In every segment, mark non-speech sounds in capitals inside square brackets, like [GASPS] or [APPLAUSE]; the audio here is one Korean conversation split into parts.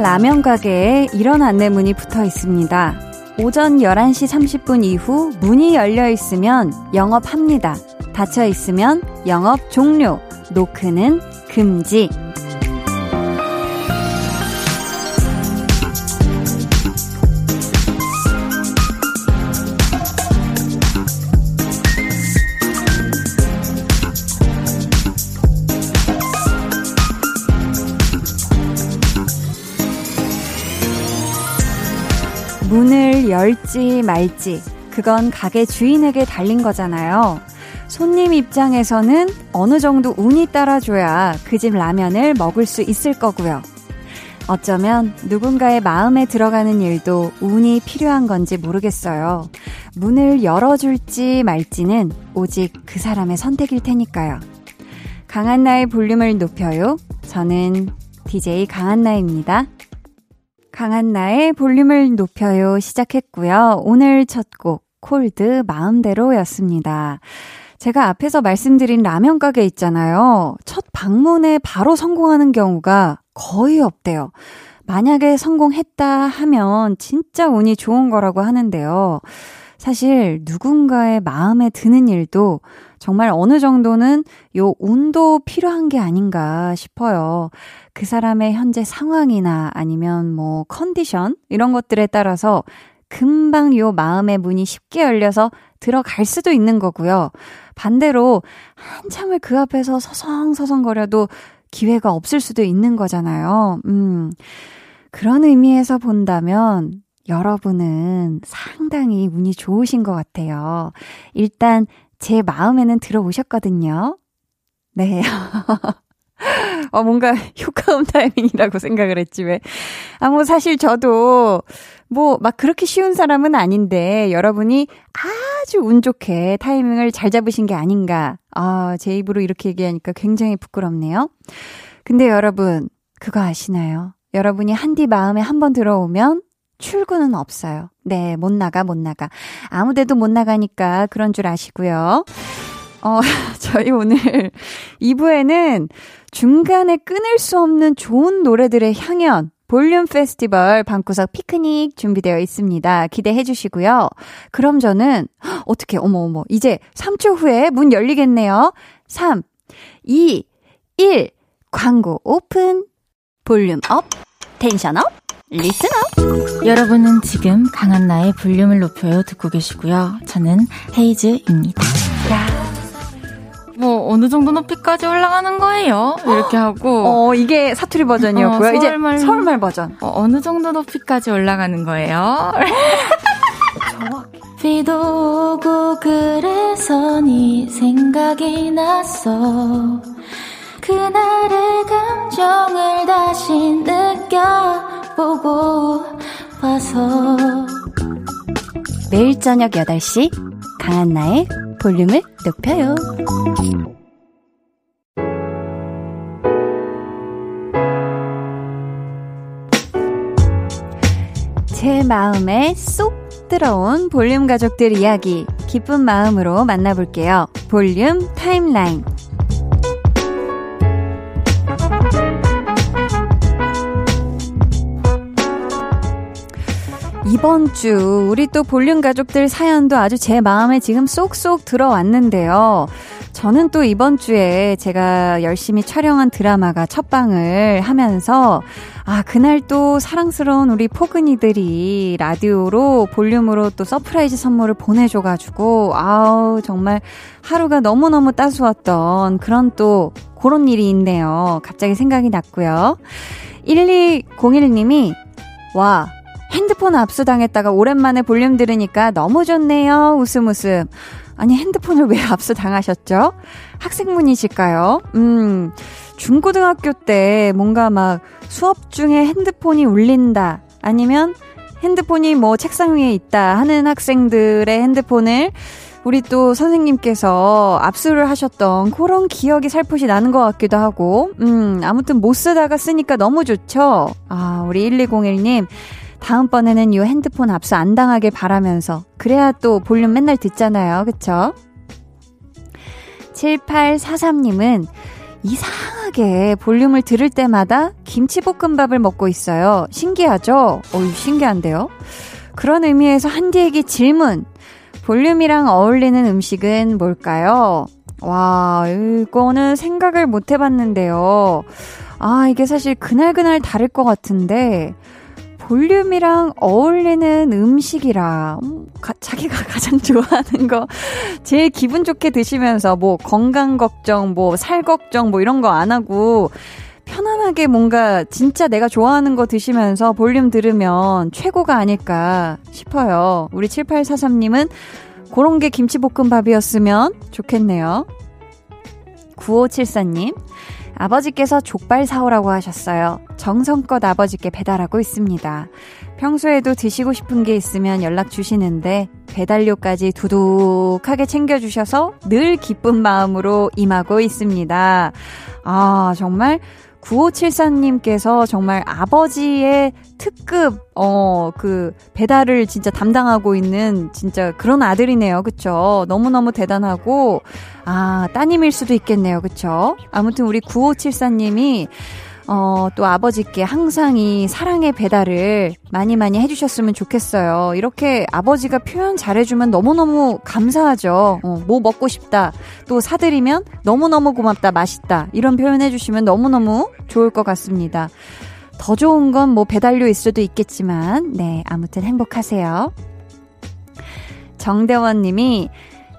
한 라면 가게에 이런 안내문이 붙어 있습니다. 오전 11시 30분 이후 문이 열려 있으면 영업합니다. 닫혀 있으면 영업 종료. 노크는 금지. 열지 말지, 그건 가게 주인에게 달린 거잖아요. 손님 입장에서는 어느 정도 운이 따라줘야 그 집 라면을 먹을 수 있을 거고요. 어쩌면 누군가의 마음에 들어가는 일도 운이 필요한 건지 모르겠어요. 문을 열어줄지 말지는 오직 그 사람의 선택일 테니까요. 강한나의 볼륨을 높여요. 저는 DJ 강한나입니다. 강한 나의 볼륨을 높여요 시작했고요. 오늘 첫 곡 콜드 마음대로였습니다. 제가 앞에서 말씀드린 라면 가게 있잖아요. 첫 방문에 바로 성공하는 경우가 거의 없대요. 만약에 성공했다 하면 진짜 운이 좋은 거라고 하는데요. 사실 누군가의 마음에 드는 일도 정말 어느 정도는 요 운도 필요한 게 아닌가 싶어요. 그 사람의 현재 상황이나 아니면 뭐 컨디션 이런 것들에 따라서 금방 요 마음의 문이 쉽게 열려서 들어갈 수도 있는 거고요. 반대로 한참을 그 앞에서 서성서성거려도 기회가 없을 수도 있는 거잖아요. 음. 그런 의미에서 본다면 여러분은 상당히 운이 좋으신 것 같아요. 일단 제 마음에는 들어오셨거든요. 네. [LAUGHS] 어, 뭔가 효과음 타이밍이라고 생각을 했지, 왜. 아, 뭐, 사실 저도, 뭐, 막 그렇게 쉬운 사람은 아닌데, 여러분이 아주 운 좋게 타이밍을 잘 잡으신 게 아닌가. 아, 제 입으로 이렇게 얘기하니까 굉장히 부끄럽네요. 근데 여러분, 그거 아시나요? 여러분이 한디 마음에 한 번 들어오면 출근은 없어요. 네, 못 나가, 못 나가. 아무 데도 못 나가니까 그런 줄 아시고요. 어, [LAUGHS] 저희 오늘 2부에는 중간에 끊을 수 없는 좋은 노래들의 향연, 볼륨 페스티벌 방구석 피크닉 준비되어 있습니다. 기대해 주시고요. 그럼 저는, [GASPS] 어떻게, 어머, 어머, 이제 3초 후에 문 열리겠네요. 3, 2, 1, 광고 오픈. volume up, tension up, up. 여러분은 지금 강한나의 볼륨을 높여요 듣고 계시고요. 저는 헤이즈입니다. 야. 뭐 어느 정도 높이까지 올라가는 거예요. 이렇게 하고 어 이게 사투리 버전이었고요. 어, 서울말, 이제 서울말 버전. 어, 느 정도 높이까지 올라가는 거예요. [LAUGHS] 비도 오고 그래서 네 생각이 났어. 그날의 감정을 다시 느껴 보고 와서 매일 저녁 8시 강한나의 볼륨을 높여요. 제 마음에 쏙 들어온 볼륨 가족들 이야기 기쁜 마음으로 만나볼게요. 볼륨 타임라인. 이번 주 우리 또 볼륨 가족들 사연도 아주 제 마음에 지금 쏙쏙 들어왔는데요. 저는 또 이번 주에 제가 열심히 촬영한 드라마가 첫방을 하면서 아, 그날 또 사랑스러운 우리 포근이들이 라디오로 볼륨으로 또 서프라이즈 선물을 보내줘가지고 아우, 정말 하루가 너무너무 따스웠던 그런 또 그런 일이 있네요. 갑자기 생각이 났고요. 1201님이 와, 핸드폰 압수당했다가 오랜만에 볼륨 들으니까 너무 좋네요. 웃음 웃음. 아니, 핸드폰을 왜 압수당하셨죠? 학생분이실까요? 음, 중고등학교 때 뭔가 막 수업 중에 핸드폰이 울린다. 아니면 핸드폰이 뭐 책상 위에 있다 하는 학생들의 핸드폰을 우리 또 선생님께서 압수를 하셨던 그런 기억이 살포시 나는 것 같기도 하고, 음, 아무튼 못 쓰다가 쓰니까 너무 좋죠? 아, 우리 1201님. 다음번에는 요 핸드폰 압수 안 당하길 바라면서 그래야 또 볼륨 맨날 듣잖아요. 그쵸? 7843님은 이상하게 볼륨을 들을 때마다 김치볶음밥을 먹고 있어요. 신기하죠? 어유 신기한데요? 그런 의미에서 한디에게 질문. 볼륨이랑 어울리는 음식은 뭘까요? 와, 이거는 생각을 못 해봤는데요. 아, 이게 사실 그날그날 다를 것 같은데, 볼륨이랑 어울리는 음식이라, 음, 가, 자기가 [LAUGHS] 가장 좋아하는 거, 제일 기분 좋게 드시면서, 뭐, 건강 걱정, 뭐, 살 걱정, 뭐, 이런 거 안 하고, 편안하게 뭔가 진짜 내가 좋아하는 거 드시면서 볼륨 들으면 최고가 아닐까 싶어요. 우리 7843님은 그런 게 김치볶음밥이었으면 좋겠네요. 9574님, 아버지께서 족발 사오라고 하셨어요. 정성껏 아버지께 배달하고 있습니다. 평소에도 드시고 싶은 게 있으면 연락 주시는데 배달료까지 두둑하게 챙겨주셔서 늘 기쁜 마음으로 임하고 있습니다. 아, 정말 9574님께서 정말 아버지의 특급, 어, 그, 배달을 진짜 담당하고 있는 진짜 그런 아들이네요. 그쵸? 너무너무 대단하고, 아, 따님일 수도 있겠네요. 그쵸? 아무튼 우리 9574님이 어, 또 아버지께 항상 이 사랑의 배달을 많이 많이 해주셨으면 좋겠어요. 이렇게 아버지가 표현 잘해주면 너무너무 감사하죠. 어, 뭐 먹고 싶다. 또 사드리면 너무너무 고맙다. 맛있다. 이런 표현 해주시면 너무너무 좋을 것 같습니다. 더 좋은 건 뭐 배달료일 수도 있겠지만, 네, 아무튼 행복하세요. 정대원 님이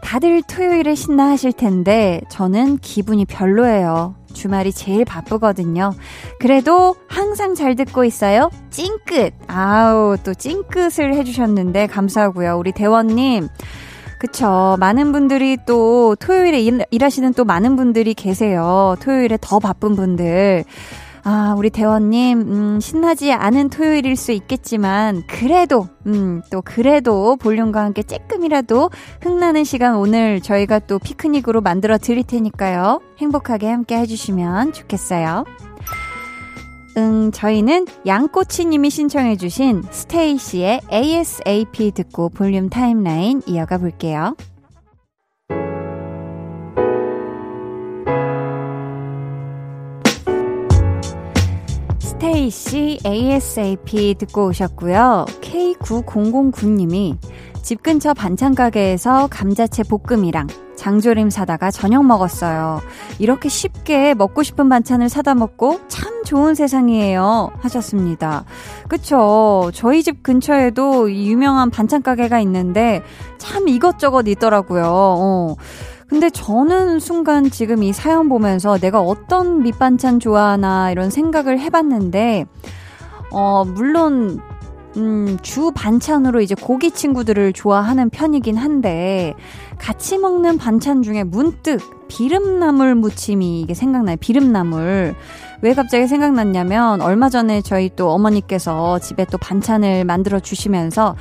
다들 토요일에 신나 하실 텐데, 저는 기분이 별로예요. 주말이 제일 바쁘거든요. 그래도 항상 잘 듣고 있어요. 찡끗. 아우, 또 찡끗을 해주셨는데 감사하고요. 우리 대원님. 그쵸. 많은 분들이 또 토요일에 일, 일하시는 또 많은 분들이 계세요. 토요일에 더 바쁜 분들. 아, 우리 대원님, 음, 신나지 않은 토요일일 수 있겠지만, 그래도, 음, 또 그래도 볼륨과 함께 쬐끔이라도 흥나는 시간 오늘 저희가 또 피크닉으로 만들어 드릴 테니까요. 행복하게 함께 해주시면 좋겠어요. 응, 저희는 양꼬치님이 신청해주신 스테이시의 ASAP 듣고 볼륨 타임라인 이어가 볼게요. 스테이씨 ASAP 듣고 오셨고요. K9009님이 집 근처 반찬 가게에서 감자채 볶음이랑 장조림 사다가 저녁 먹었어요. 이렇게 쉽게 먹고 싶은 반찬을 사다 먹고 참 좋은 세상이에요. 하셨습니다. 그쵸. 저희 집 근처에도 유명한 반찬 가게가 있는데 참 이것저것 있더라고요. 어. 근데 저는 순간 지금 이 사연 보면서 내가 어떤 밑반찬 좋아하나 이런 생각을 해봤는데, 어, 물론, 음, 주 반찬으로 이제 고기 친구들을 좋아하는 편이긴 한데, 같이 먹는 반찬 중에 문득 비름나물 무침이 이게 생각나요. 비름나물. 왜 갑자기 생각났냐면, 얼마 전에 저희 또 어머니께서 집에 또 반찬을 만들어 주시면서,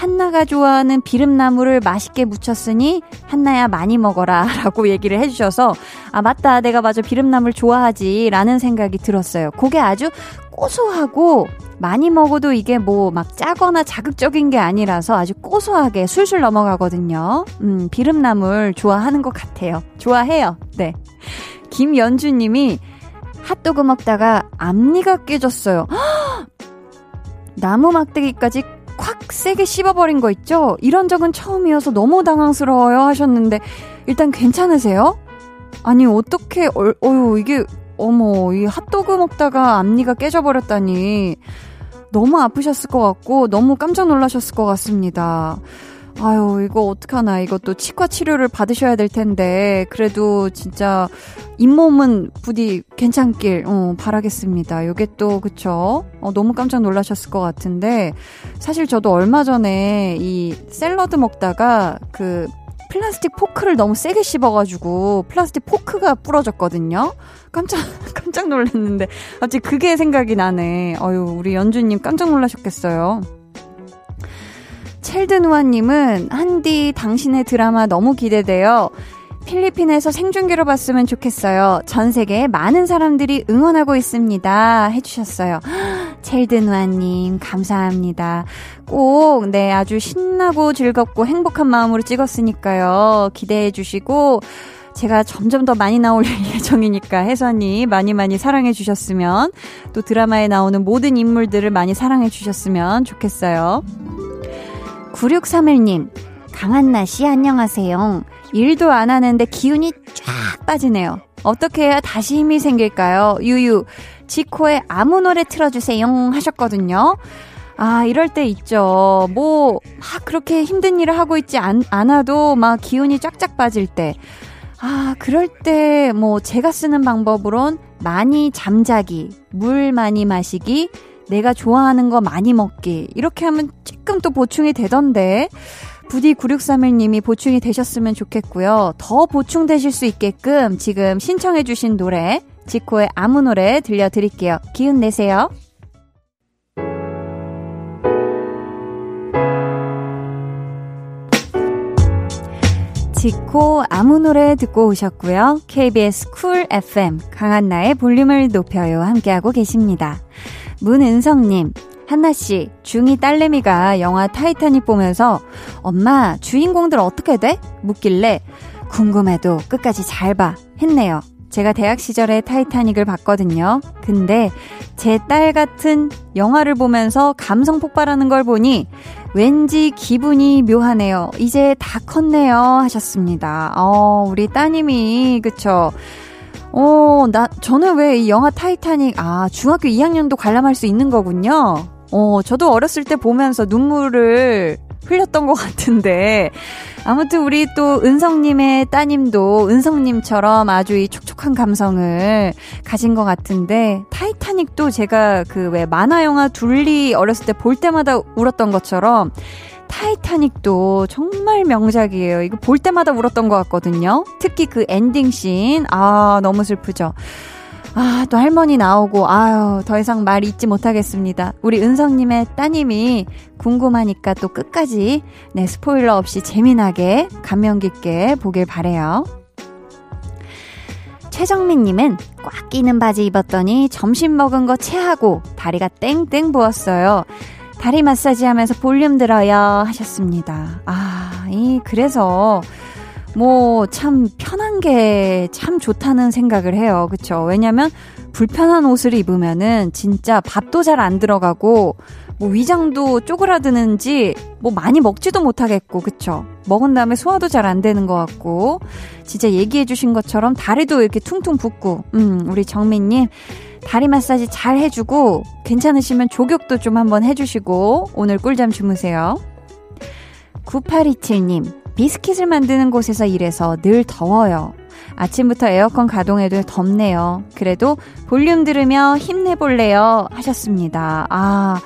한나가 좋아하는 비름나무를 맛있게 무쳤으니 한나야 많이 먹어라 [LAUGHS] 라고 얘기를 해주셔서 아 맞다 내가 맞아 비름나물 좋아하지 라는 생각이 들었어요. 그게 아주 고소하고 많이 먹어도 이게 뭐 막 짜거나 자극적인 게 아니라서 아주 고소하게 술술 넘어가거든요. 음, 비름나물 좋아하는 것 같아요. 좋아해요. 네. 김연주 님이 핫도그 먹다가 앞니가 깨졌어요. [GASPS] 나무 막대기까지 콱 세게 씹어버린 거 있죠? 이런 적은 처음이어서 너무 당황스러워요 하셨는데 일단 괜찮으세요? 아니 어떻게 어, 어유 이게 어머 이 핫도그 먹다가 앞니가 깨져버렸다니 너무 아프셨을 것 같고 너무 깜짝 놀라셨을 것 같습니다. 아유, 이거 어떡하나. 이것도 치과 치료를 받으셔야 될 텐데, 그래도 진짜 잇몸은 부디 괜찮길, 어, 바라겠습니다. 요게 또, 그쵸? 어, 너무 깜짝 놀라셨을 것 같은데, 사실 저도 얼마 전에 이 샐러드 먹다가 그 플라스틱 포크를 너무 세게 씹어가지고 플라스틱 포크가 부러졌거든요. 깜짝 [LAUGHS] 깜짝 놀랐는데 갑자기 그게 생각이 나네. 어유 우리 연주님 깜짝 놀라셨겠어요. 첼드누아님은 한디 당신의 드라마 너무 기대돼요. 필리핀에서 생중계로 봤으면 좋겠어요. 전 세계에 많은 사람들이 응원하고 있습니다. 해주셨어요. [GASPS] 첼드누아님, 감사합니다. 꼭, 네, 아주 신나고 즐겁고 행복한 마음으로 찍었으니까요. 기대해 주시고, 제가 점점 더 많이 나올 [LAUGHS] 예정이니까 혜선이 많이 많이 사랑해 주셨으면 또 드라마에 나오는 모든 인물들을 많이 사랑해 주셨으면 좋겠어요. 9631님, 강한나 씨 안녕하세요. 일도 안 하는데 기운이 쫙 빠지네요. 어떻게 해야 다시 힘이 생길까요? 유유, 지코의 아무 노래 틀어주세요 하셨거든요. 아, 이럴 때 있죠. 뭐, 막 그렇게 힘든 일을 하고 있지 않, 않아도 막 기운이 쫙쫙 빠질 때. 아, 그럴 때 뭐 제가 쓰는 방법으론 많이 잠자기, 물 많이 마시기, 내가 좋아하는 거 많이 먹기. 이렇게 하면 조금 또 보충이 되던데. 부디 9631님이 보충이 되셨으면 좋겠고요. 더 보충되실 수 있게끔 지금 신청해주신 노래, 지코의 아무 노래 들려드릴게요. 기운 내세요. 지코 아무 노래 듣고 오셨고요. KBS Cool FM 강한나의 볼륨을 높여요 함께하고 계십니다. 문은성님, 한나씨, 중2 딸내미가 영화 타이타닉 보면서 엄마, 주인공들 어떻게 돼? 묻길래 궁금해도 끝까지 잘 봐. 했네요. 제가 대학 시절에 타이타닉을 봤거든요. 근데 제 딸 같은 영화를 보면서 감성 폭발하는 걸 보니 왠지 기분이 묘하네요. 이제 다 컸네요. 하셨습니다. 어, 우리 따님이, 그쵸. 어, 나, 저는 왜 이 영화 타이타닉, 아, 중학교 2학년도 관람할 수 있는 거군요. 어, 저도 어렸을 때 보면서 눈물을 흘렸던 것 같은데. 아무튼 우리 또 은성님의 따님도 은성님처럼 아주 이 촉촉한 감성을 가진 것 같은데, 타이타닉도 제가 그 왜 만화 영화 둘리 어렸을 때 볼 때마다 울었던 것처럼, 타이타닉도 정말 명작이에요. 이거 볼 때마다 울었던 것 같거든요. 특히 그 ending scene, 아, 너무 슬프죠. 아, 또 할머니 나오고, 아유, 더 이상 말 잇지 못하겠습니다. 우리 은성님의 따님이 궁금하니까 또 끝까지, 네, 스포일러 없이 재미나게, 감명 깊게 보길 바래요 최정민님은 꽉 끼는 바지 입었더니 점심 먹은 거 체하고 다리가 땡땡 부었어요. 다리 마사지 하면서 볼륨 들어요 하셨습니다. 아, 이, 그래서, 뭐 참 편한 게 참 좋다는 생각을 해요. 그쵸? 왜냐면 불편한 옷을 입으면은 진짜 밥도 잘 안 들어가고 뭐 위장도 쪼그라드는지 뭐 많이 먹지도 못하겠고 그쵸? 먹은 다음에 소화도 잘 안 되는 것 같고 진짜 얘기해 주신 것처럼 다리도 이렇게 퉁퉁 붓고 음 우리 정민님 다리 마사지 잘 해주고 괜찮으시면 조격도 좀 한번 해주시고 오늘 꿀잠 주무세요. 9827님 비스킷을 만드는 곳에서 일해서 늘 더워요. 아침부터 에어컨 가동해도 덥네요. 그래도 볼륨 들으며 힘내볼래요. 하셨습니다. 아,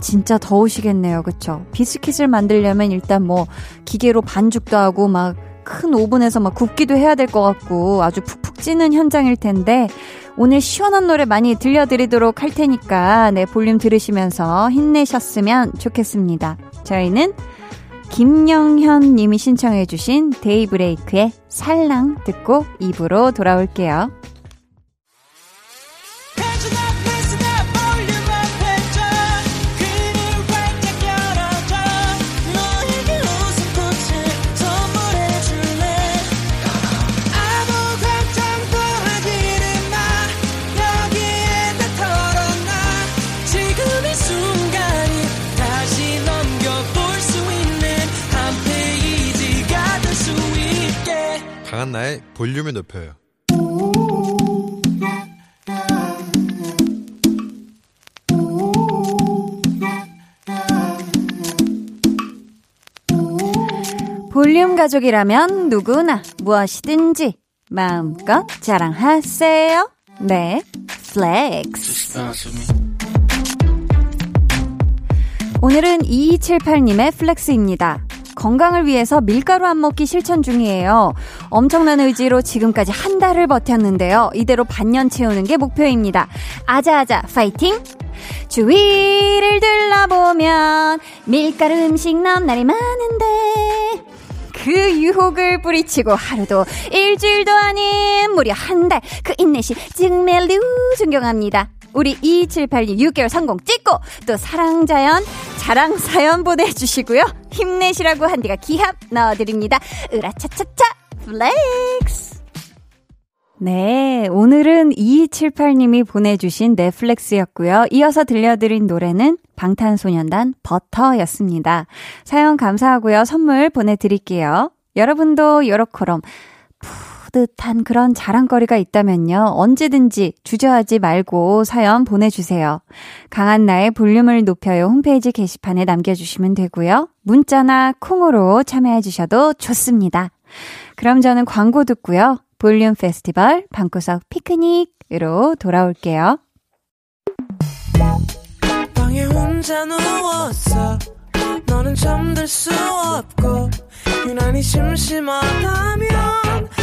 진짜 더우시겠네요. 그쵸? 비스킷을 만들려면 일단 뭐 기계로 반죽도 하고 막 큰 오븐에서 막 굽기도 해야 될 것 같고 아주 푹푹 찌는 현장일 텐데 오늘 시원한 노래 많이 들려드리도록 할 테니까 네, 볼륨 들으시면서 힘내셨으면 좋겠습니다. 저희는 김영현 님이 신청해 주신 데이브레이크의 살랑 듣고 입으로 돌아올게요. 높여요. 볼륨 가족이라면 누구나 무엇이든지 마음껏 자랑하세요. 네, flex. 오늘은 2278님의 flex입니다. 건강을 위해서 밀가루 안 먹기 실천 중이에요. 엄청난 의지로 지금까지 한 달을 버텼는데요. 이대로 반년 채우는 게 목표입니다. 아자아자 파이팅! 주위를 둘러보면 밀가루 음식 넘 날이 많은데 그 유혹을 뿌리치고 하루도 일주일도 아닌 무려 한 달 그 인내심 증멜류 존경합니다. 우리 2278님 6개월 성공 찍고 또 사랑자연 자랑 사연 보내주시고요. 힘내시라고 한디가 기합 넣어드립니다. 으라차차차 flex 네, 오늘은 2278님이 보내주신 내 flex였고요. 이어서 들려드린 노래는 방탄소년단 Butter였습니다. 사연 감사하고요. 선물 보내드릴게요. 여러분도 요렇게럼 뿌듯한 그런 자랑거리가 있다면요. 언제든지 주저하지 말고 사연 보내주세요. 강한 나의 볼륨을 높여요 홈페이지 게시판에 남겨주시면 되고요. 문자나 콩으로 참여해주셔도 좋습니다. 그럼 저는 광고 듣고요. 볼륨 페스티벌 방구석 피크닉으로 돌아올게요. 방에 혼자 누웠어. 너는 잠들 수 없고 유난히 심심하다면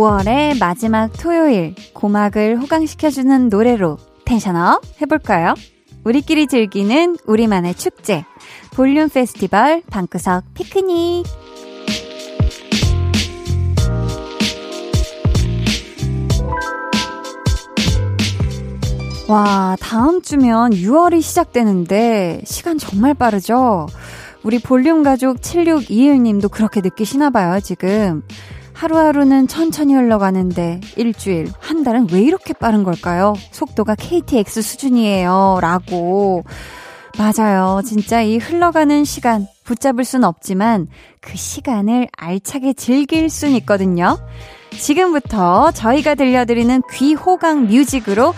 5월의 마지막 토요일, 고막을 호강시켜주는 노래로 텐션업 해볼까요? 우리끼리 즐기는 우리만의 축제, 볼륨 페스티벌 방구석 피크닉. 와, 다음 주면 6월이 시작되는데 시간 정말 빠르죠? 우리 볼륨 가족 7621님도 그렇게 느끼시나 봐요, 지금. 하루하루는 천천히 흘러가는데 일주일, 한 달은 왜 이렇게 빠른 걸까요? 속도가 KTX 수준이에요. 라고. 맞아요. 진짜 이 흘러가는 시간 붙잡을 순 없지만 그 시간을 알차게 즐길 순 있거든요. 지금부터 저희가 들려드리는 귀호강 뮤직으로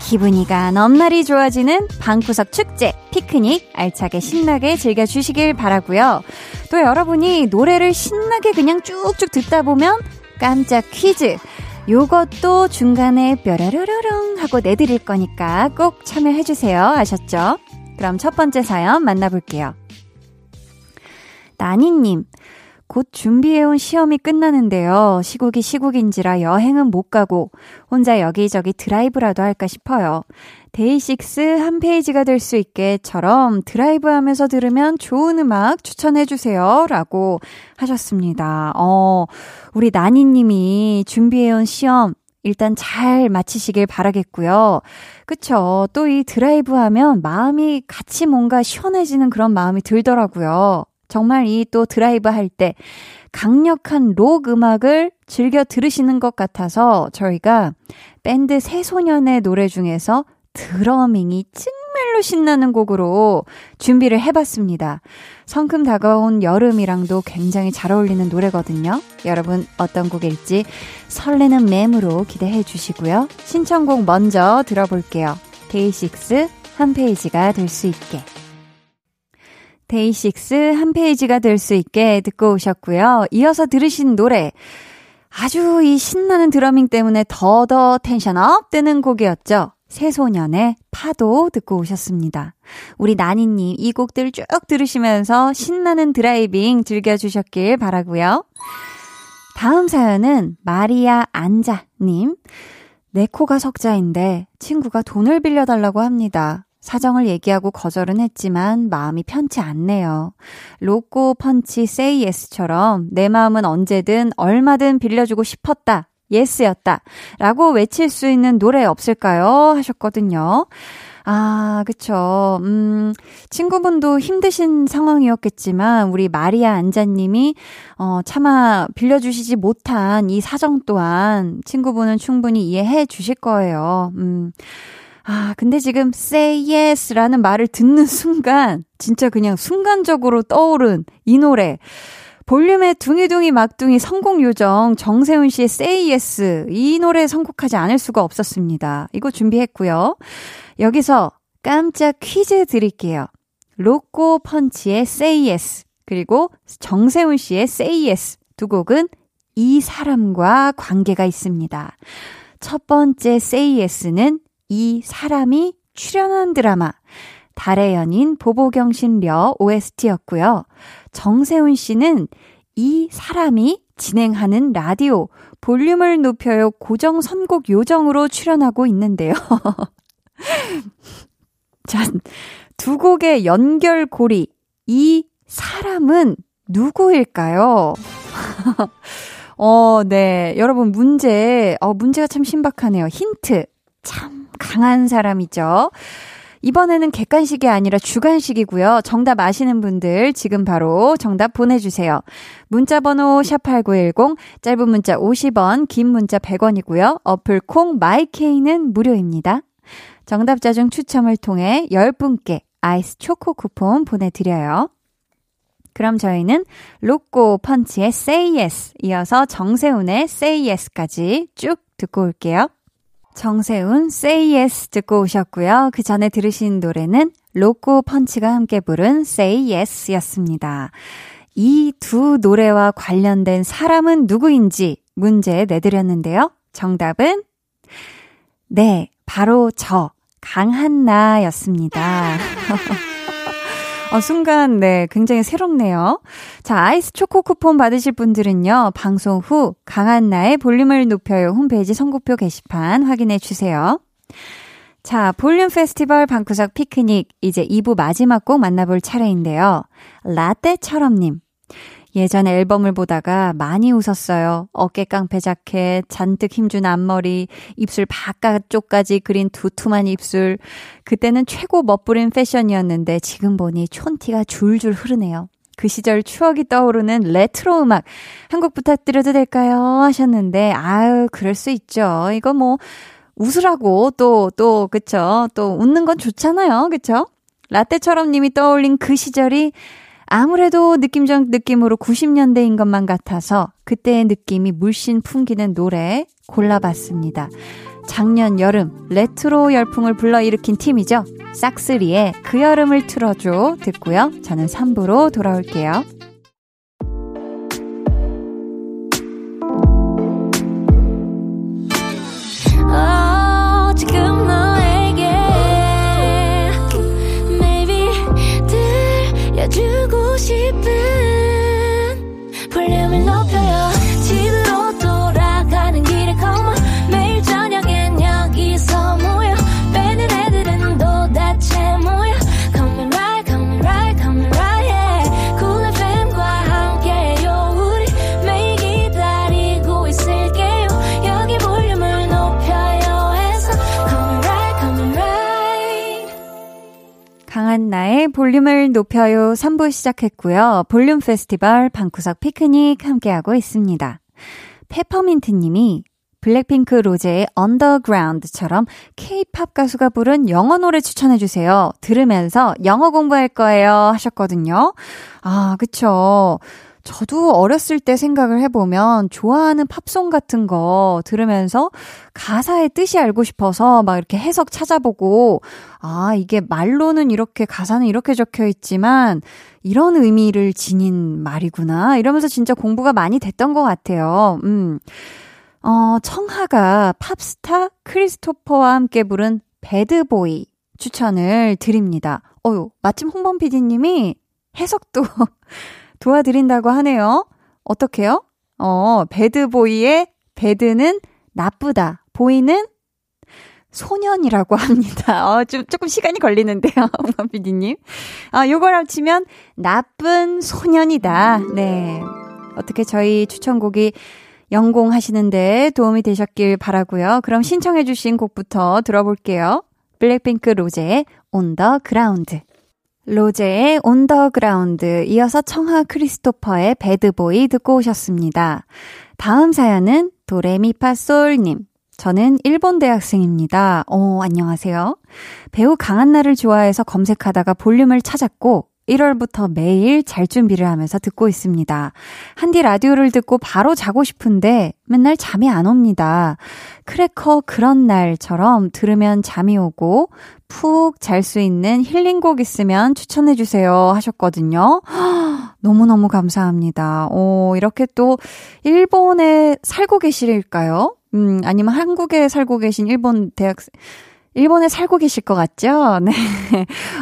기분이가 넘날이 좋아지는 방구석 축제, 피크닉 알차게 신나게 즐겨주시길 바라고요. 또 여러분이 노래를 신나게 그냥 쭉쭉 듣다 보면 깜짝 퀴즈, 요것도 중간에 뾰라르르릉 하고 내드릴 거니까 꼭 참여해주세요. 아셨죠? 그럼 첫 번째 사연 만나볼게요. 나니님, 곧 준비해온 시험이 끝나는데요. 시국이 시국인지라 여행은 못 가고 혼자 여기저기 드라이브라도 할까 싶어요. 데이식스 한 페이지가 될 수 있게처럼 드라이브 하면서 들으면 좋은 음악 추천해주세요. 라고 하셨습니다. 어, 우리 나니님이 준비해온 시험 일단 잘 마치시길 바라겠고요. 그쵸. 또 이 드라이브 하면 마음이 같이 뭔가 시원해지는 그런 마음이 들더라고요. 정말 이 또 드라이브 할 때 강력한 록 음악을 즐겨 들으시는 것 같아서 저희가 밴드 새소년의 노래 중에서 drumming이 정말로 신나는 곡으로 준비를 해봤습니다. 성큼 다가온 여름이랑도 굉장히 잘 어울리는 노래거든요. 여러분 어떤 곡일지 설레는 맴으로 기대해 주시고요. 신청곡 먼저 들어볼게요. 데이식스 한 페이지가 될 수 있게. 데이식스 한 페이지가 될 수 있게 듣고 오셨고요. 이어서 들으신 노래. 아주 이 신나는 drumming 때문에 더더 tension up 되는 곡이었죠. 새소년의 파도 듣고 오셨습니다. 우리 나니님 이 곡들 쭉 들으시면서 신나는 driving 즐겨주셨길 바라고요. 다음 사연은 마리아 안자님. 내 코가 석자인데 친구가 돈을 빌려달라고 합니다. 사정을 얘기하고 거절은 했지만 마음이 편치 않네요. 로꼬 펀치 Say Yes처럼 내 마음은 언제든 얼마든 빌려주고 싶었다. yes였다. 라고 외칠 수 있는 노래 없을까요? 하셨거든요. 아, 그쵸. 음, 친구분도 힘드신 상황이었겠지만, 우리 마리아 안자님이, 어, 차마 빌려주시지 못한 이 사정 또한 친구분은 충분히 이해해 주실 거예요. 음. 아, 근데 지금 say yes라는 말을 듣는 순간 진짜 그냥 순간적으로 떠오른 이 노래. 볼륨의 둥이둥이 막둥이 성공 요정 정세훈 씨의 Say Yes 이 노래 선곡하지 않을 수가 없었습니다. 이거 준비했고요. 여기서 깜짝 퀴즈 드릴게요. 로꼬 펀치의 Say Yes 그리고 정세훈 씨의 Say Yes 두 곡은 이 사람과 관계가 있습니다. 첫 번째 Say Yes는 이 사람이 출연한 드라마 달의 연인 보보경신려 OST였고요. 정세훈 씨는 이 사람이 진행하는 라디오 볼륨을 높여요 고정 선곡 요정으로 출연하고 있는데요. [LAUGHS] 자, 두 곡의 연결고리. 이 사람은 누구일까요? [LAUGHS] 어, 네. 여러분, 문제, 어, 문제가 참 신박하네요. 힌트. 참 강한 사람이죠. 이번에는 객관식이 아니라 주관식이고요. 정답 아시는 분들 지금 바로 정답 보내주세요. 문자 번호 샵8910, 짧은 문자 50원, 긴 문자 100원이고요. 어플 콩 마이케이는 무료입니다. 정답자 중 추첨을 통해 10분께 아이스 초코 쿠폰 보내드려요. 그럼 저희는 로꼬 펀치의 Say Yes 이어서 정세훈의 Say Yes까지 쭉 듣고 올게요. 정세훈 Say Yes 듣고 오셨고요. 그 전에 들으신 노래는 로꼬 펀치가 함께 부른 Say Yes 였습니다. 이 두 노래와 관련된 사람은 누구인지 문제 내드렸는데요. 정답은 네, 바로 저 강한나 였습니다. [LAUGHS] 어, 순간, 네, 굉장히 새롭네요. 자, 아이스 초코 쿠폰 받으실 분들은요, 방송 후 강한 나의 볼륨을 높여요 홈페이지 선곡표 게시판 확인해 주세요. 자, 볼륨 페스티벌 방구석 피크닉, 이제 2부 마지막 곡 만나볼 차례인데요. 라떼처럼님. 예전에 앨범을 보다가 많이 웃었어요. 어깨 깡패 자켓, 잔뜩 힘준 앞머리, 입술 바깥쪽까지 그린 두툼한 입술. 그때는 최고 멋부린 패션이었는데 지금 보니 촌티가 줄줄 흐르네요. 그 시절 추억이 떠오르는 레트로 음악 한 곡 부탁드려도 될까요? 하셨는데 아유 그럴 수 있죠. 이거 뭐 웃으라고 또또 그쵸 또 웃는 건 좋잖아요. 그쵸? 라떼처럼 님이 떠올린 그 시절이 아무래도 느낌적 느낌으로 90년대인 것만 같아서 그때의 느낌이 물씬 풍기는 노래 골라봤습니다. 작년 여름 레트로 열풍을 불러일으킨 팀이죠. 싹스리의 그 여름을 틀어줘 듣고요. 저는 3부로 돌아올게요. 싶은 볼륨을 높여요 3부 시작했고요. 볼륨 페스티벌 방구석 피크닉 함께하고 있습니다. 페퍼민트 님이 블랙핑크 로제의 On the Ground처럼 케이팝 가수가 부른 영어 노래 추천해주세요. 들으면서 영어 공부할 거예요. 하셨거든요. 아, 그쵸. 저도 어렸을 때 생각을 해보면 좋아하는 팝송 같은 거 들으면서 가사의 뜻이 알고 싶어서 막 이렇게 해석 찾아보고, 아, 이게 말로는 이렇게, 가사는 이렇게 적혀 있지만, 이런 의미를 지닌 말이구나. 이러면서 진짜 공부가 많이 됐던 것 같아요. 음. 어, 청하가 팝스타 크리스토퍼와 함께 부른 배드보이 추천을 드립니다. 어유, 마침 홍범 PD님이 해석도 도와드린다고 하네요. 어떻게요? 어, 배드보이의 배드는 나쁘다. boy는 소년이라고 합니다. 어, 좀, 조금 시간이 걸리는데요. [LAUGHS] 홍만 PD님. 아, 요걸 합치면 나쁜 소년이다. 네. 어떻게 저희 추천곡이 영공하시는데 도움이 되셨길 바라고요. 그럼 신청해주신 곡부터 들어볼게요. 블랙핑크 로제의 On the Ground. 로제의 On the Ground, 이어서 청하 크리스토퍼의 Bad Boy 듣고 오셨습니다. 다음 사연은 도레미파솔님. 저는 일본 대학생입니다. 어, 안녕하세요. 배우 강한나를 좋아해서 검색하다가 볼륨을 찾았고, 1월부터 매일 잘 준비를 하면서 듣고 있습니다. 한디 라디오를 듣고 바로 자고 싶은데 맨날 잠이 안 옵니다. 크래커 그런 날처럼 들으면 잠이 오고 푹 잘 수 있는 힐링곡 있으면 추천해 주세요 하셨거든요. [GASPS] 너무너무 감사합니다. 오, 이렇게 또 일본에 살고 계실까요? 음, 아니면 한국에 살고 계신 일본 대학생, 일본에 살고 계실 것 같죠? [LAUGHS] 네.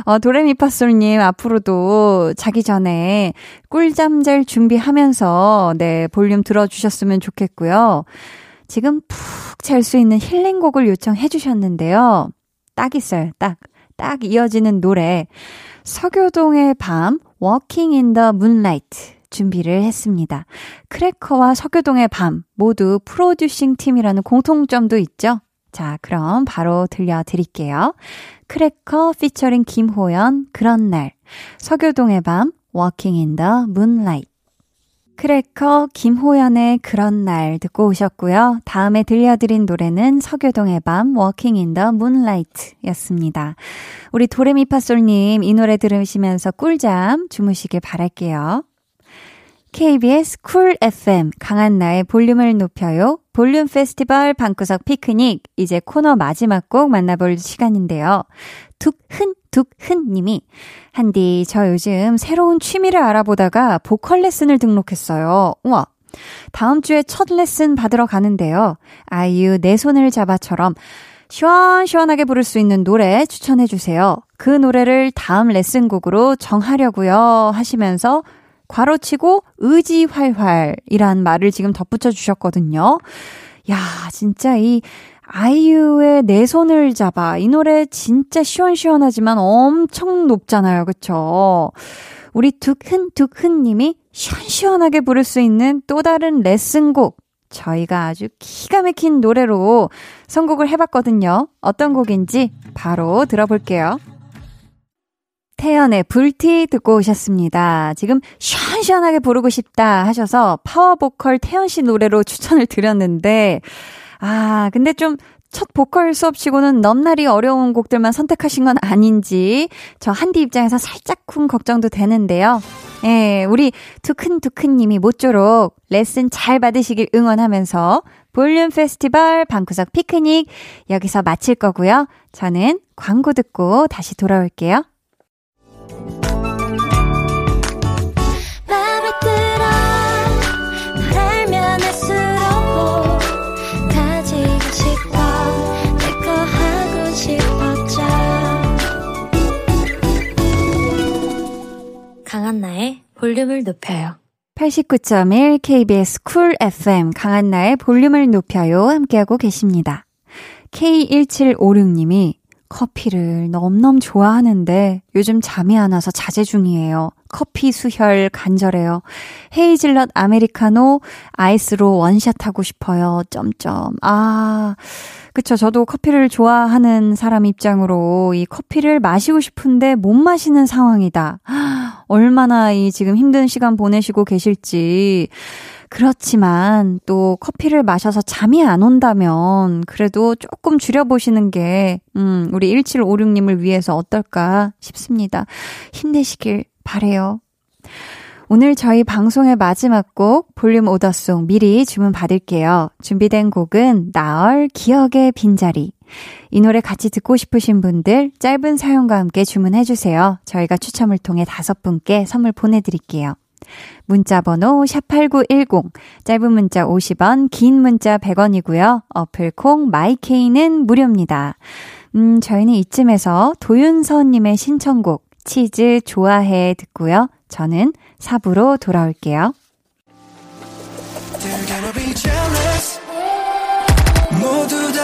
어, 도레미파솔님 앞으로도 자기 전에 꿀잠 잘 준비하면서 네, 볼륨 들어주셨으면 좋겠고요. 지금 푹 잘 수 있는 힐링곡을 요청해 주셨는데요. 딱 있어요. 딱. 딱 이어지는 노래. 서교동의 밤, Walking in the Moonlight. 준비를 했습니다. 크래커와 서교동의 밤 모두 producing 팀이라는 공통점도 있죠. 자, 그럼 바로 들려드릴게요. 크래커 피처링 김호연 그런 날 서교동의 밤 Walking in the Moonlight 크래커 김호연의 그런 날 듣고 오셨고요. 다음에 들려드린 노래는 서교동의 밤 Walking in the Moonlight 였습니다. 우리 도레미파솔님 이 노래 들으시면서 꿀잠 주무시길 바랄게요. KBS Cool FM 강한나의 볼륨을 높여요. 볼륨 페스티벌 방구석 피크닉 이제 코너 마지막 곡 만나볼 시간인데요. 두큰두큰 님이 한디 저 요즘 새로운 취미를 알아보다가 보컬 레슨을 등록했어요. 우와. 다음 주에 첫 레슨 받으러 가는데요. 아이유 내 손을 잡아처럼 시원시원하게 부를 수 있는 노래 추천해 주세요. 그 노래를 다음 레슨곡으로 정하려고요 하시면서 괄호치고 의지활활이란 말을 지금 덧붙여 주셨거든요. 야, 진짜 이 아이유의 내 손을 잡아. 이 노래 진짜 시원시원하지만 엄청 높잖아요. 그쵸? 우리 둑흔둑흔 님이 시원시원하게 부를 수 있는 또 다른 레슨곡. 저희가 아주 기가 막힌 노래로 선곡을 해봤거든요. 어떤 곡인지 바로 들어볼게요. 태연의 불티 듣고 오셨습니다. 지금 시원시원하게 부르고 싶다 하셔서 파워보컬 태연 씨 노래로 추천을 드렸는데, 아, 근데 좀 첫 보컬 수업 치고는 넘나리 어려운 곡들만 선택하신 건 아닌지 저 한디 입장에서 살짝쿵 걱정도 되는데요. 예, 우리 두큰두큰 님이 모쪼록 레슨 잘 받으시길 응원하면서 볼륨 페스티벌 방구석 피크닉 여기서 마칠 거고요. 저는 광고 듣고 다시 돌아올게요. 강한나의 볼륨을 높여요. 89.1 KBS 쿨 FM 강한나의 볼륨을 높여요 함께하고 계십니다. K1756님이 커피를 넘넘 좋아하는데 요즘 잠이 안 와서 자제 중이에요. 커피 수혈 간절해요. 헤이즐넛 아메리카노 아이스로 원샷 하고 싶어요. 점점. 아, 그쵸. 저도 커피를 좋아하는 사람 입장으로 이 커피를 마시고 싶은데 못 마시는 상황이다. 얼마나 이 지금 힘든 시간 보내시고 계실지. 그렇지만 또 커피를 마셔서 잠이 안 온다면 그래도 조금 줄여보시는 게, 음, 우리 1756님을 위해서 어떨까 싶습니다. 힘내시길 바래요. 오늘 저희 방송의 마지막 곡 볼륨 오더송 미리 주문 받을게요. 준비된 곡은 나얼 기억의 빈자리. 이 노래 같이 듣고 싶으신 분들 짧은 사연과 함께 주문해 주세요. 저희가 추첨을 통해 다섯 분께 선물 보내드릴게요. 문자 번호 샵8910 짧은 문자 50원 긴 문자 100원이고요. 어플 콩 마이케이는 무료입니다. 음 저희는 이쯤에서 도윤서 님의 신청곡 치즈 좋아해 듣고요. 저는 4부로 돌아올게요.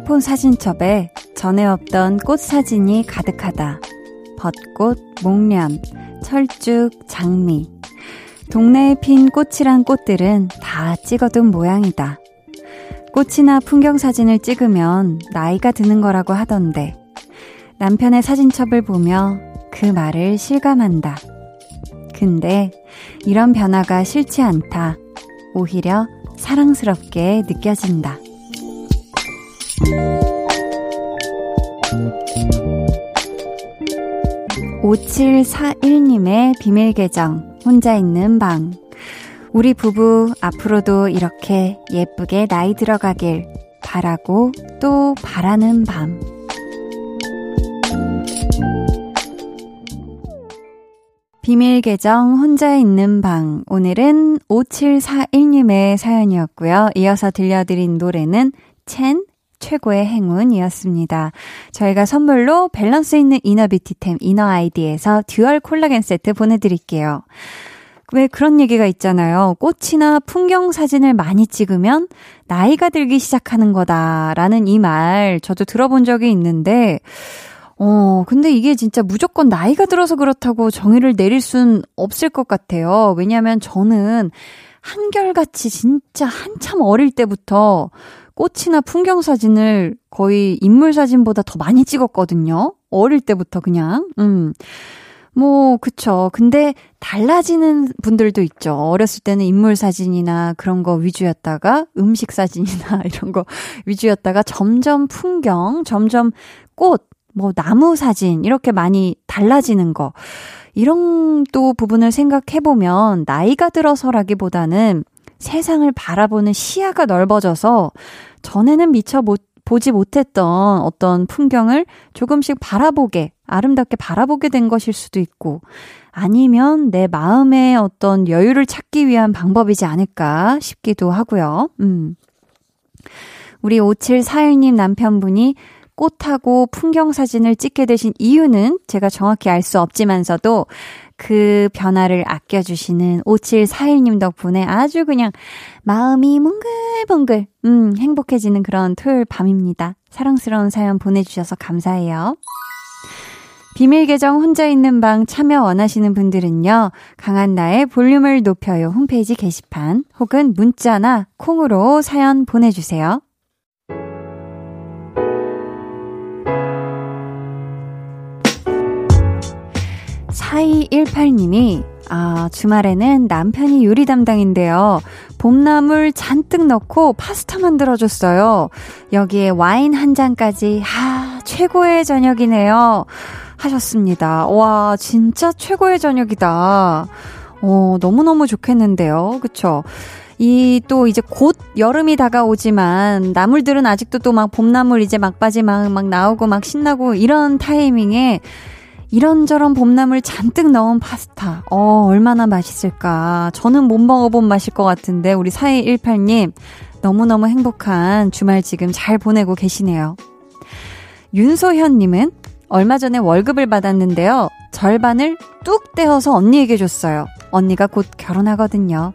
휴대폰 사진첩에 전에 없던 꽃 사진이 가득하다. 벚꽃, 목련, 철쭉, 장미. 동네에 핀 꽃이란 꽃들은 다 찍어둔 모양이다. 꽃이나 풍경 사진을 찍으면 나이가 드는 거라고 하던데 남편의 사진첩을 보며 그 말을 실감한다. 근데 이런 변화가 싫지 않다. 오히려 사랑스럽게 느껴진다. 5741님의 비밀 계정, 혼자 있는 방. 우리 부부 앞으로도 이렇게 예쁘게 나이 들어가길 바라고 또 바라는 밤. 비밀 계정 혼자 있는 방. 오늘은 5741님의 사연이었고요. 이어서 들려드린 노래는 첸 최고의 행운이었습니다. 저희가 선물로 밸런스 있는 inner beauty템 이너 아이디에서 dual 콜라겐 세트 보내드릴게요. 왜 그런 얘기가 있잖아요. 꽃이나 풍경 사진을 많이 찍으면 나이가 들기 시작하는 거다라는 이 말 저도 들어본 적이 있는데, 어, 근데 이게 진짜 무조건 나이가 들어서 그렇다고 정의를 내릴 순 없을 것 같아요. 왜냐면 저는 한결같이 진짜 한참 어릴 때부터 꽃이나 풍경 사진을 거의 인물 사진보다 더 많이 찍었거든요. 어릴 때부터 그냥. 음. 뭐, 그쵸. 근데 달라지는 분들도 있죠. 어렸을 때는 인물 사진이나 그런 거 위주였다가 음식 사진이나 [LAUGHS] 이런 거 위주였다가 점점 풍경, 점점 꽃, 뭐 나무 사진 이렇게 많이 달라지는 거. 이런 또 부분을 생각해보면 나이가 들어서라기보다는 세상을 바라보는 시야가 넓어져서 전에는 미처 못, 보지 못했던 어떤 풍경을 조금씩 바라보게, 아름답게 바라보게 된 것일 수도 있고, 아니면 내 마음의 어떤 여유를 찾기 위한 방법이지 않을까 싶기도 하고요. 음. 우리 5741님 남편분이 꽃하고 풍경 사진을 찍게 되신 이유는 제가 정확히 알 수 없지만서도 그 변화를 아껴주시는 5741님 덕분에 아주 그냥 마음이 뭉글뭉글, 음, 행복해지는 그런 토요일 밤입니다. 사랑스러운 사연 보내주셔서 감사해요. 비밀 계정 혼자 있는 방 참여 원하시는 분들은요, 강한 나의 볼륨을 높여요 홈페이지 게시판 혹은 문자나 콩으로 사연 보내주세요. 4218님이 아, 주말에는 남편이 요리 담당인데요. 봄나물 잔뜩 넣고 파스타 만들어줬어요. 여기에 와인 한 잔까지, 하, 최고의 저녁이네요. 하셨습니다. 와, 진짜 최고의 저녁이다. 어, 너무너무 좋겠는데요. 그쵸? 이 또 이제 곧 여름이 다가오지만 나물들은 아직도 또 막 봄나물 이제 막바지 막, 막 나오고 막 신나고 이런 타이밍에 이런저런 봄나물 잔뜩 넣은 파스타. 어, 얼마나 맛있을까. 저는 못 먹어본 맛일 것 같은데, 우리 4218님, 너무너무 행복한 주말 지금 잘 보내고 계시네요. 윤소현님은 얼마 전에 월급을 받았는데요. 절반을 뚝 떼어서 언니에게 줬어요. 언니가 곧 결혼하거든요.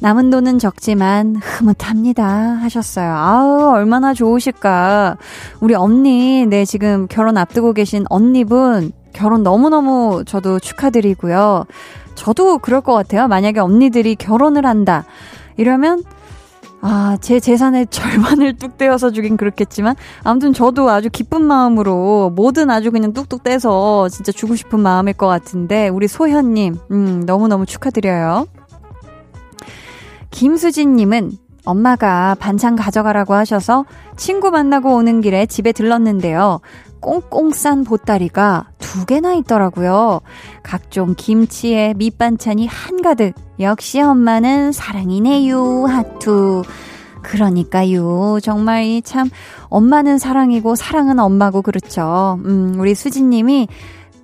남은 돈은 적지만 흐뭇합니다. 하셨어요. 아우, 얼마나 좋으실까. 우리 언니, 네, 지금 결혼 앞두고 계신 언니분, 결혼 너무너무 저도 축하드리고요. 저도 그럴 것 같아요. 만약에 언니들이 결혼을 한다. 이러면, 아, 제 재산의 [LAUGHS] 절반을 뚝 떼어서 주긴 그렇겠지만, 아무튼 저도 아주 기쁜 마음으로 뭐든 아주 그냥 뚝뚝 떼서 진짜 주고 싶은 마음일 것 같은데, 우리 소현님, 음, 너무너무 축하드려요. 김수진님은 엄마가 반찬 가져가라고 하셔서 친구 만나고 오는 길에 집에 들렀는데요. 꽁꽁 싼 보따리가 두 개나 있더라고요. 각종 김치에 밑반찬이 한가득. 역시 엄마는 사랑이네요. 하투. 그러니까요. 정말 이 참 엄마는 사랑이고 사랑은 엄마고 그렇죠. 음, 우리 수진 님이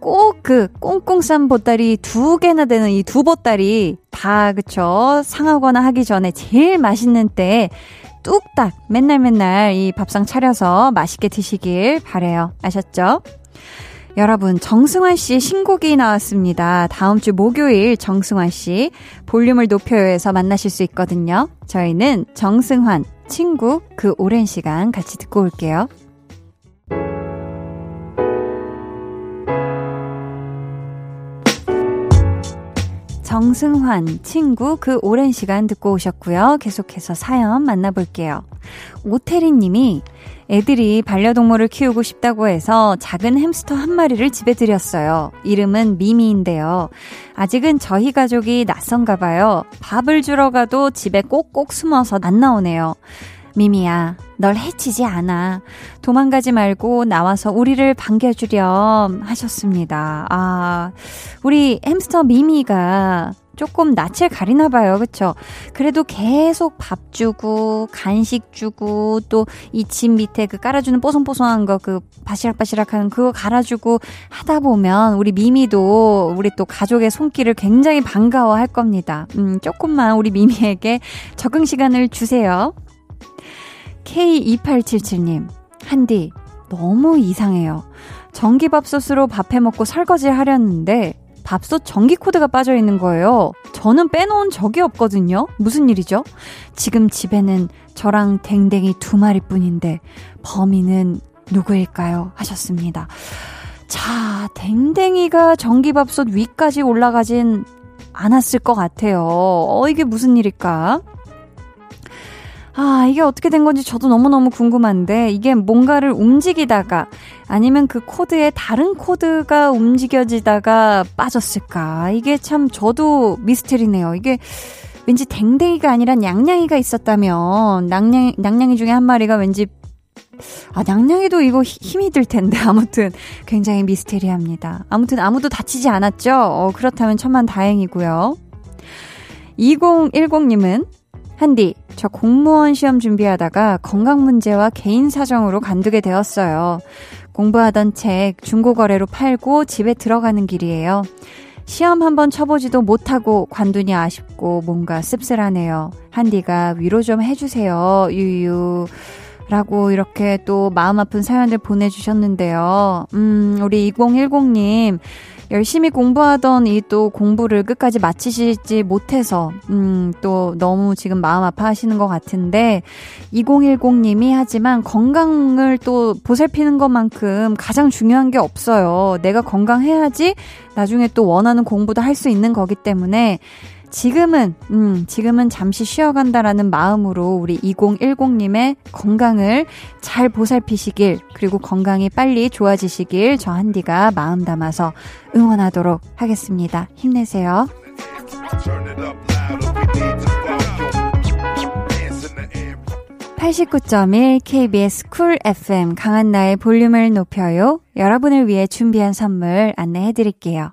꼭 그 꽁꽁 싼 보따리 두 개나 되는 이 두 보따리 다 그쵸 상하거나 하기 전에 제일 맛있는 때 뚝딱 맨날 맨날 이 밥상 차려서 맛있게 드시길 바래요. 아셨죠? 여러분, 정승환 씨의 신곡이 나왔습니다. 다음 주 목요일 정승환 씨 볼륨을 높여요에서 만나실 수 있거든요. 저희는 정승환, 친구, 그 오랜 시간 같이 듣고 올게요. 정승환, 친구 그 오랜 시간 듣고 오셨고요. 계속해서 사연 만나볼게요. 오태리 님이 애들이 반려동물을 키우고 싶다고 해서 작은 햄스터 한 마리를 집에 들였어요. 이름은 미미인데요. 아직은 저희 가족이 낯선가 봐요. 밥을 주러 가도 집에 꼭꼭 숨어서 안 나오네요. 미미야, 널 해치지 않아. 도망가지 말고 나와서 우리를 반겨주렴 하셨습니다. 아, 우리 햄스터 미미가 조금 낯을 가리나 봐요. 그쵸? 그래도 계속 밥 주고, 간식 주고, 또 이 집 밑에 그 깔아주는 뽀송뽀송한 거, 그 바시락바시락 하는 그거 갈아주고 하다 보면 우리 미미도 우리 또 가족의 손길을 굉장히 반가워 할 겁니다. 음, 조금만 우리 미미에게 적응 시간을 주세요. K2877님, 한디, 너무 이상해요. 전기밥솥으로 밥해 먹고 설거지 하려는데, 밥솥 전기 코드가 빠져 있는 거예요. 저는 빼놓은 적이 없거든요. 무슨 일이죠? 지금 집에는 저랑 댕댕이 두 마리 뿐인데, 범인은 누구일까요? 하셨습니다. 자, 댕댕이가 전기밥솥 위까지 올라가진 않았을 것 같아요. 어, 이게 무슨 일일까? 아, 이게 어떻게 된 건지 저도 너무너무 궁금한데, 이게 뭔가를 움직이다가, 아니면 그 코드에 다른 코드가 움직여지다가 빠졌을까? 이게 참 저도 미스테리네요. 이게 왠지 댕댕이가 아니라 냥냥이가 있었다면, 냥냥, 냥냥이 중에 한 마리가 왠지 아, 냥냥이도 이거 힘이 들 텐데. [LAUGHS] 아무튼 굉장히 미스테리합니다. 아무튼 아무도 다치지 않았죠? 어, 그렇다면 천만 다행이고요. 2010님은 한디, 저 공무원 시험 준비하다가 건강 문제와 개인 사정으로 간두게 되었어요. 공부하던 책 중고거래로 팔고 집에 들어가는 길이에요. 시험 한번 쳐보지도 못하고 관두니 아쉽고 뭔가 씁쓸하네요. 한디가 위로 좀 해주세요. 유유. 라고 이렇게 또 마음 아픈 사연을 보내주셨는데요. 음, 우리 2010님, 열심히 공부하던 이 또 공부를 끝까지 마치시지 못해서, 음, 또 너무 지금 마음 아파 하시는 것 같은데, 2010님이 하지만 건강을 또 보살피는 것만큼 가장 중요한 게 없어요. 내가 건강해야지 나중에 또 원하는 공부도 할 수 있는 거기 때문에, 지금은, 음, 지금은 잠시 쉬어간다라는 마음으로 우리 2010님의 건강을 잘 보살피시길, 그리고 건강이 빨리 좋아지시길 저 한디가 마음 담아서 응원하도록 하겠습니다. 힘내세요. 89.1 KBS 쿨 FM 강한나의 볼륨을 높여요. 여러분을 위해 준비한 선물 안내해 드릴게요.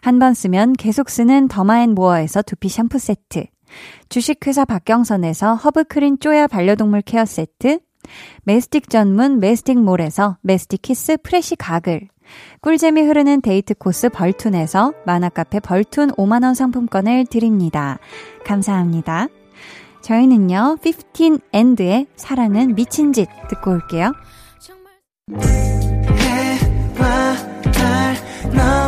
한 번 쓰면 계속 쓰는 더마앤모어에서 두피 샴푸 세트, 주식회사 박경선에서 허브크린 쪼야 반려동물 care 세트, mastic 전문 메스틱몰에서 메스틱 키스 프레시 가글, 꿀잼이 흐르는 데이트 코스 벌툰에서 만화카페 벌툰 5만원 상품권을 드립니다. 감사합니다. 저희는요, 15&의 사랑은 미친 짓 듣고 올게요. 해와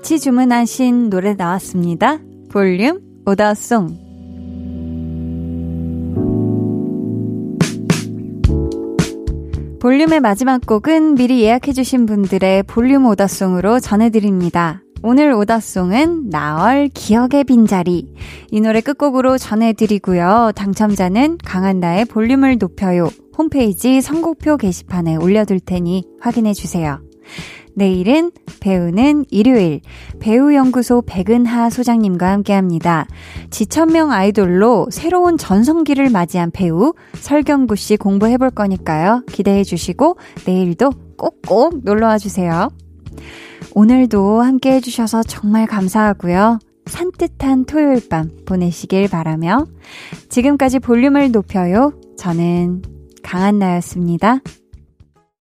같이 주문하신 노래 나왔습니다. 볼륨 오더송. 볼륨의 마지막 곡은 미리 예약해주신 분들의 볼륨 오더송으로 전해드립니다. 오늘 오더송은 나얼 기억의 빈자리. 이 노래 끝곡으로 전해드리고요. 당첨자는 강한나의 볼륨을 높여요. 홈페이지 선곡표 게시판에 올려둘 테니 확인해주세요. 내일은 배우는 일요일 배우연구소 백은하 소장님과 함께합니다. 지천명 아이돌로 새로운 전성기를 맞이한 배우 설경구 씨 공부해 볼 거니까요. 기대해 주시고 내일도 꼭꼭 놀러와 주세요. 오늘도 함께 해주셔서 정말 감사하고요. 산뜻한 토요일 밤 보내시길 바라며 지금까지 볼륨을 높여요. 저는 강한나였습니다.